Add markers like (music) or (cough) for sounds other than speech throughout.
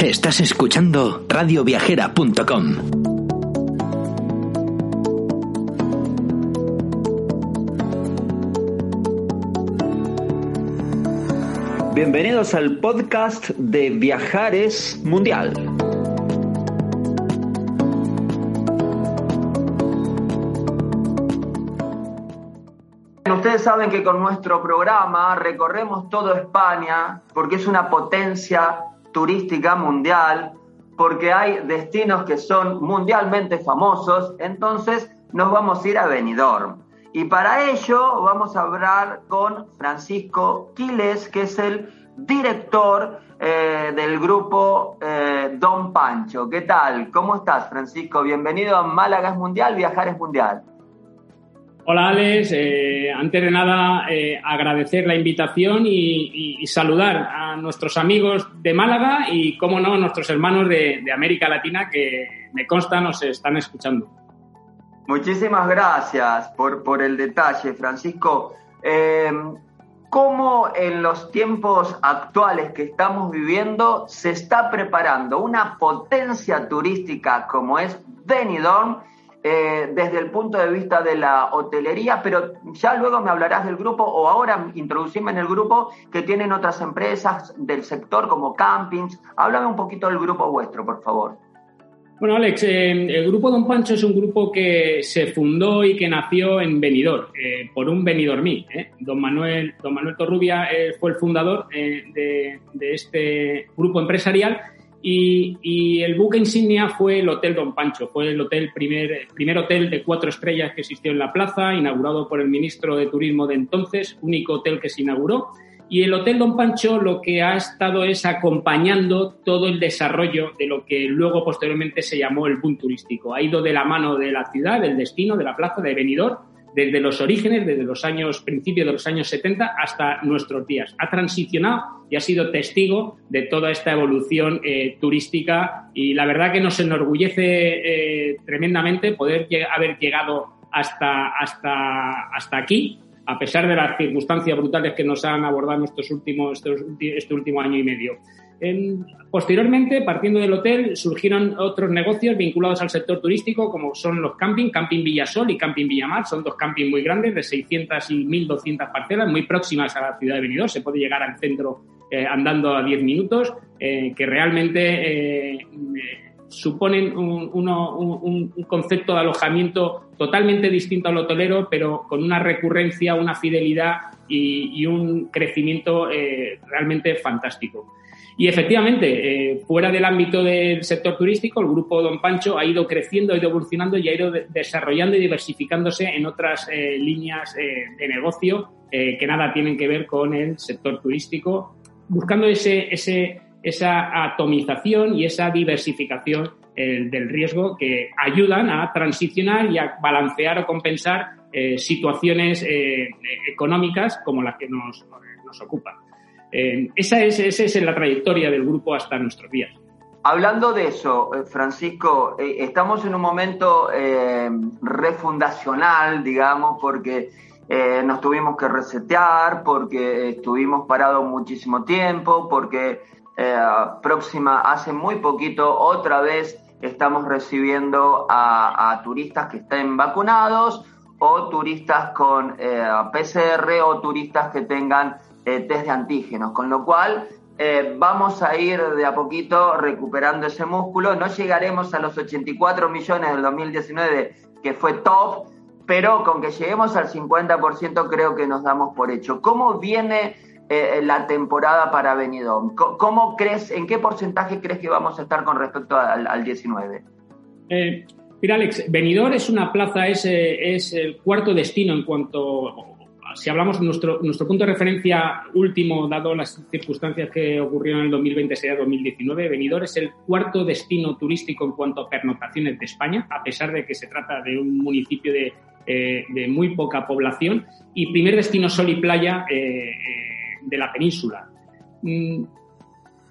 Estás escuchando radioviajera.com. Bienvenidos al podcast de Viajares Mundial. Ustedes saben que con nuestro programa recorremos toda España porque es una potencia turística mundial, porque hay destinos que son mundialmente famosos, entonces nos vamos a ir a Benidorm. Y para ello vamos a hablar con Francisco Quiles, que es el director eh, del grupo eh, Don Pancho. ¿Qué tal? ¿Cómo estás, Francisco? Bienvenido a Málaga es Mundial, Viajar es Mundial. Hola Alex, eh, antes de nada agradecer la invitación y, saludar a nuestros amigos de Málaga y, como no, a nuestros hermanos de, América Latina que me consta nos están escuchando. Muchísimas gracias por, por el detalle, Francisco. Eh, ¿Cómo en los tiempos actuales que estamos viviendo se está preparando una potencia turística como es Benidorm eh, desde el punto de vista de la hotelería? Pero ya luego me hablarás del grupo o ahora introducirme en el grupo que tienen otras empresas del sector como campings. Háblame un poquito del grupo vuestro, por favor. Bueno, Alex, eh, el grupo Don Pancho es un grupo que se fundó y que nació en Benidorm, eh, por un Benidormí. Eh. Don, Manuel, don Manuel Torrubia fue el fundador de, este grupo empresarial y, el buque insignia fue el Hotel Don Pancho. Fue el hotel primer, primer hotel de cuatro estrellas que existió en la plaza, inaugurado por el ministro de Turismo de entonces, único hotel que se inauguró y el Hotel Don Pancho lo que ha estado es acompañando todo el desarrollo de lo que luego posteriormente se llamó el boom turístico. Ha ido de la mano de la ciudad, del destino, de la plaza de Benidorm, desde los orígenes, desde los años, principios de los años 70 hasta nuestros días. Ha transicionado y ha sido testigo de toda esta evolución eh, turística y la verdad que nos enorgullece eh, tremendamente poder haber llegado hasta, hasta, hasta aquí a pesar de las circunstancias brutales que nos han abordado estos últimos, este último año y medio. Posteriormente, partiendo del hotel, surgieron otros negocios vinculados al sector turístico, como son los camping, Camping Villasol y Camping Villamar. Son dos campings muy grandes, de 600 y 1.200 parcelas, muy próximas a la ciudad de Benidorm. Se puede llegar al centro eh, andando a 10 minutos, eh, que realmente eh, suponen un, concepto de alojamiento totalmente distinto al hotelero, pero con una recurrencia, una fidelidad y, un crecimiento eh, realmente fantástico. Y efectivamente, eh, fuera del ámbito del sector turístico, el grupo Don Pancho ha ido creciendo, ha ido evolucionando y ha ido desarrollando y diversificándose en otras eh, líneas de negocio que nada tienen que ver con el sector turístico, buscando ese, ese esa atomización y esa diversificación eh, del riesgo que ayudan a transicionar y a balancear o compensar eh, situaciones eh, económicas como las que nos, nos ocupan. Esa, es, esa es la trayectoria del grupo hasta nuestros días. Hablando de eso, Francisco, estamos en un momento refundacional, digamos, porque nos tuvimos que resetear, porque estuvimos parados muchísimo tiempo, porque eh, próxima, hace muy poquito, otra vez estamos recibiendo a, turistas que estén vacunados o turistas con eh, PCR o turistas que tengan eh, test de antígenos, con lo cual vamos a ir de a poquito recuperando ese músculo. No llegaremos a los 84 millones del 2019, que fue top, pero con que lleguemos al 50% creo que nos damos por hecho. ¿Cómo viene eh, la temporada para Benidorm. ¿Cómo crees, en qué porcentaje crees que vamos a estar con respecto al, 19? Eh, mira, Alex, Benidorm es una plaza, es, es el cuarto destino en cuanto, si hablamos nuestro, nuestro punto de referencia último, dado las circunstancias que ocurrieron en el 2020, sería 2019, Benidorm es el cuarto destino turístico en cuanto a pernotaciones de España, a pesar de que se trata de un municipio de, eh, muy poca población, y primer destino sol y playa de la península. Mm,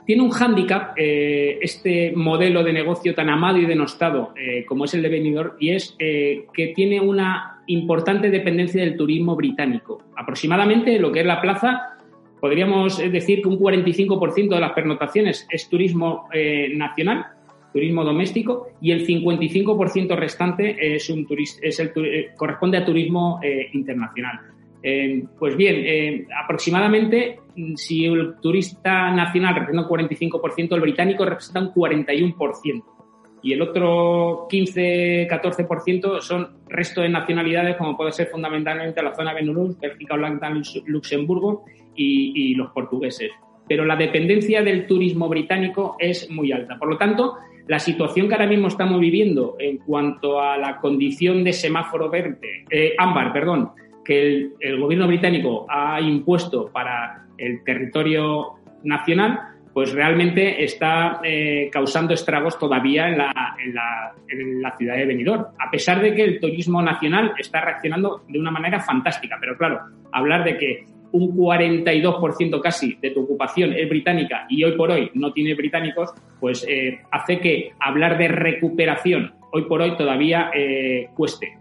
tiene un hándicap eh, este modelo de negocio tan amado y denostado eh, como es el de Benidorm y es eh, que tiene una importante dependencia del turismo británico. Aproximadamente lo que es la plaza podríamos decir que un 45% de las pernotaciones es turismo nacional, turismo doméstico, y el 55% restante es un es el, corresponde a turismo internacional. pues bien, aproximadamente si el turista nacional representa un 45%, el británico representa un 41% y el otro 15-14% son resto de nacionalidades, como puede ser fundamentalmente la zona Benelux, Bélgica, Holanda, Luxemburgo y, los portugueses. Pero la dependencia del turismo británico es muy alta. Por lo tanto, la situación que ahora mismo estamos viviendo en cuanto a la condición de semáforo verde, eh, ámbar, perdón, que el gobierno británico ha impuesto para el territorio nacional, pues realmente está eh, causando estragos todavía en la, en, la, ciudad de Benidorm, a pesar de que el turismo nacional está reaccionando de una manera fantástica. Pero claro, hablar de que un 42% casi de tu ocupación es británica y hoy por hoy no tiene británicos, pues eh, hace que hablar de recuperación hoy por hoy todavía eh, cueste.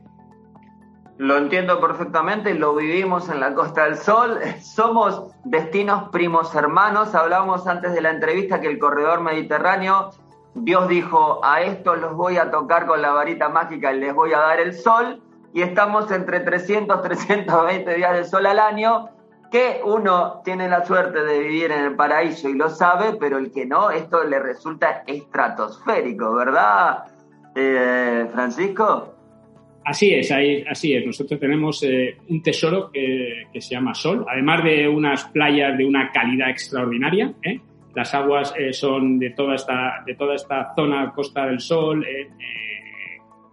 Lo entiendo perfectamente, lo vivimos en la Costa del Sol, (laughs) somos destinos primos hermanos, hablábamos antes de la entrevista que el corredor mediterráneo, Dios dijo, a estos los voy a tocar con la varita mágica y les voy a dar el sol, y estamos entre 300, 320 (laughs) días de sol al año, que uno tiene la suerte de vivir en el paraíso y lo sabe, pero el que no, esto le resulta estratosférico, ¿verdad, eh, Francisco? Así es, así es. Nosotros tenemos eh, un tesoro que, se llama Sol, además de unas playas de una calidad extraordinaria. ¿eh? Las aguas eh, son de toda esta de toda esta zona Costa del Sol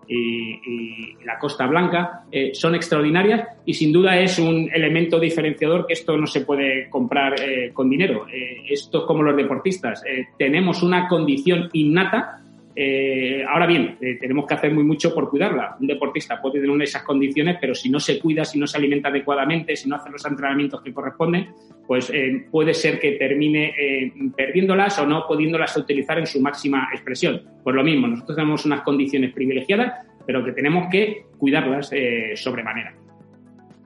y, la Costa Blanca son extraordinarias y sin duda es un elemento diferenciador que esto no se puede comprar con dinero. esto es como los deportistas. tenemos una condición innata eh, ahora bien, eh, tenemos que hacer muy mucho por cuidarla. Un deportista puede tener esas condiciones, pero si no se cuida, si no se alimenta adecuadamente, si no hace los entrenamientos que corresponden, pues eh, puede ser que termine perdiéndolas o no pudiéndolas utilizar en su máxima expresión. Pues lo mismo, nosotros tenemos unas condiciones privilegiadas, pero que tenemos que cuidarlas sobremanera.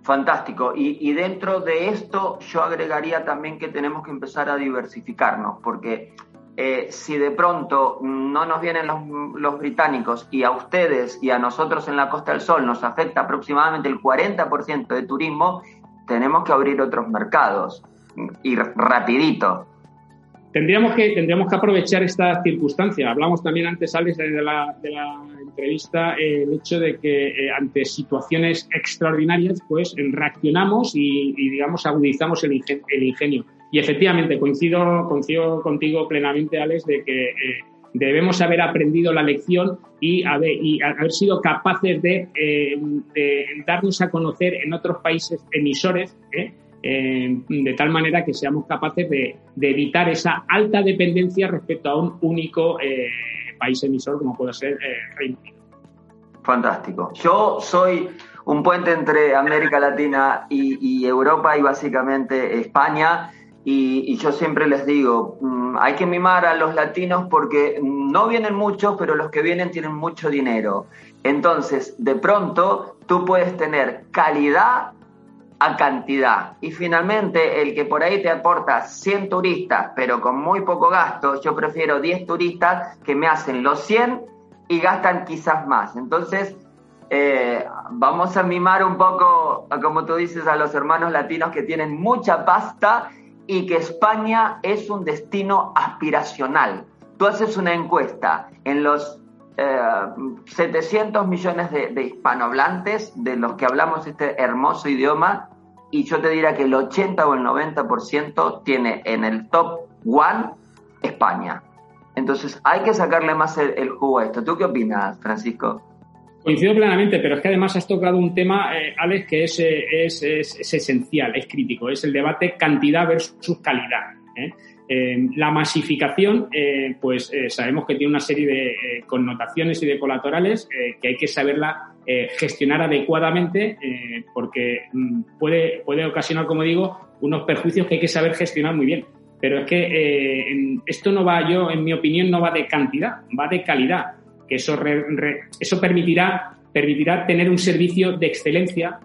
Fantástico. Y, y, dentro de esto yo agregaría también que tenemos que empezar a diversificarnos, porque eh, si de pronto no nos vienen los, británicos y a ustedes y a nosotros en la Costa del Sol nos afecta aproximadamente el 40% de turismo, tenemos que abrir otros mercados y rapidito. Tendríamos que, tendríamos que aprovechar esta circunstancia. Hablamos también antes, Alex, de la, de la entrevista, eh, el hecho de que eh, ante situaciones extraordinarias, pues reaccionamos y, digamos, agudizamos el, el ingenio. Y efectivamente, coincido, coincido contigo plenamente, Alex, de que eh, debemos haber aprendido la lección y haber, sido capaces de, eh, de, darnos a conocer en otros países emisores, ¿eh? de tal manera que seamos capaces de, evitar esa alta dependencia respecto a un único país emisor como puede ser Reino Unido. Fantástico. Yo soy un puente entre América Latina y Europa y básicamente España. Y, yo siempre les digo, mm, hay que mimar a los latinos porque no vienen muchos, pero los que vienen tienen mucho dinero. Entonces, de pronto, tú puedes tener calidad a cantidad. Y finalmente, el que por ahí te aporta 100 turistas, pero con muy poco gasto, yo prefiero 10 turistas que me hacen los 100 y gastan quizás más. Entonces, eh, vamos a mimar un poco, como tú dices, a los hermanos latinos que tienen mucha pasta y que España es un destino aspiracional. Tú haces una encuesta en los 700 eh, millones de, hispanohablantes de los que hablamos este hermoso idioma y yo te diría que el 80 o el 90% tiene en el top one España. Entonces hay que sacarle más el jugo a esto. ¿Tú qué opinas, Francisco? Coincido plenamente, pero es que además has tocado un tema, eh, Alex, que eh, es, es, esencial, es crítico, es el debate cantidad versus calidad. ¿eh? la masificación, pues sabemos que tiene una serie de connotaciones y de colaterales que hay que saberla gestionar adecuadamente porque mm, puede, puede ocasionar, como digo, unos perjuicios que hay que saber gestionar muy bien. Pero es que esto no va, yo, en mi opinión, no va de cantidad, va de calidad que eso, eso permitirá, permitirá tener un servicio de excelencia,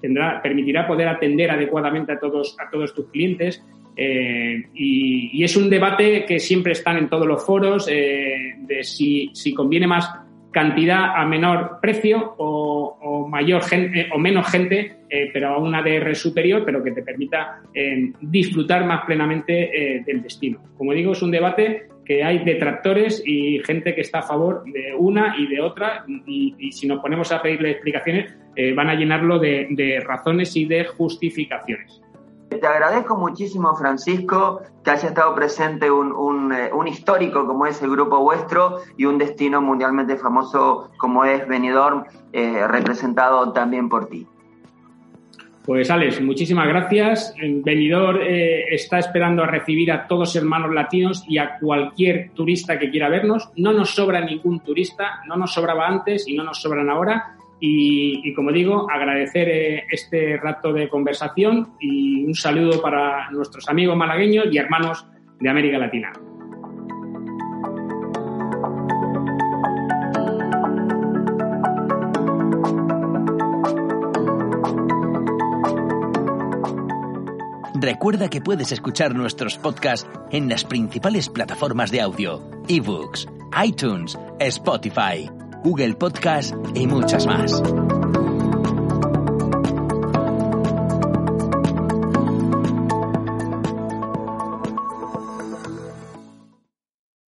tendrá, permitirá poder atender adecuadamente a todos, a todos tus clientes, y, es un debate que siempre están en todos los foros de si, si conviene más cantidad a menor precio o, mayor gente o menos gente, eh, pero a una DR superior, pero que te permita eh, disfrutar más plenamente eh, del destino. Como digo, es un debate que hay detractores y gente que está a favor de una y de otra y, si nos ponemos a pedirle explicaciones van a llenarlo de razones y de justificaciones. Te agradezco muchísimo, Francisco, que haya estado presente un, eh, un, histórico como es el grupo vuestro y un destino mundialmente famoso como es Benidorm, eh, representado también por ti. Pues Alex, muchísimas gracias. Benidorm eh, está esperando a recibir a todos hermanos latinos y a cualquier turista que quiera vernos. No nos sobra ningún turista, no nos sobraba antes y no nos sobran ahora y, como digo, agradecer eh, este rato de conversación y un saludo para nuestros amigos malagueños y hermanos de América Latina. Recuerda que puedes escuchar nuestros podcasts en las principales plataformas de audio, ebooks, iTunes, Spotify Google Podcast y muchas más.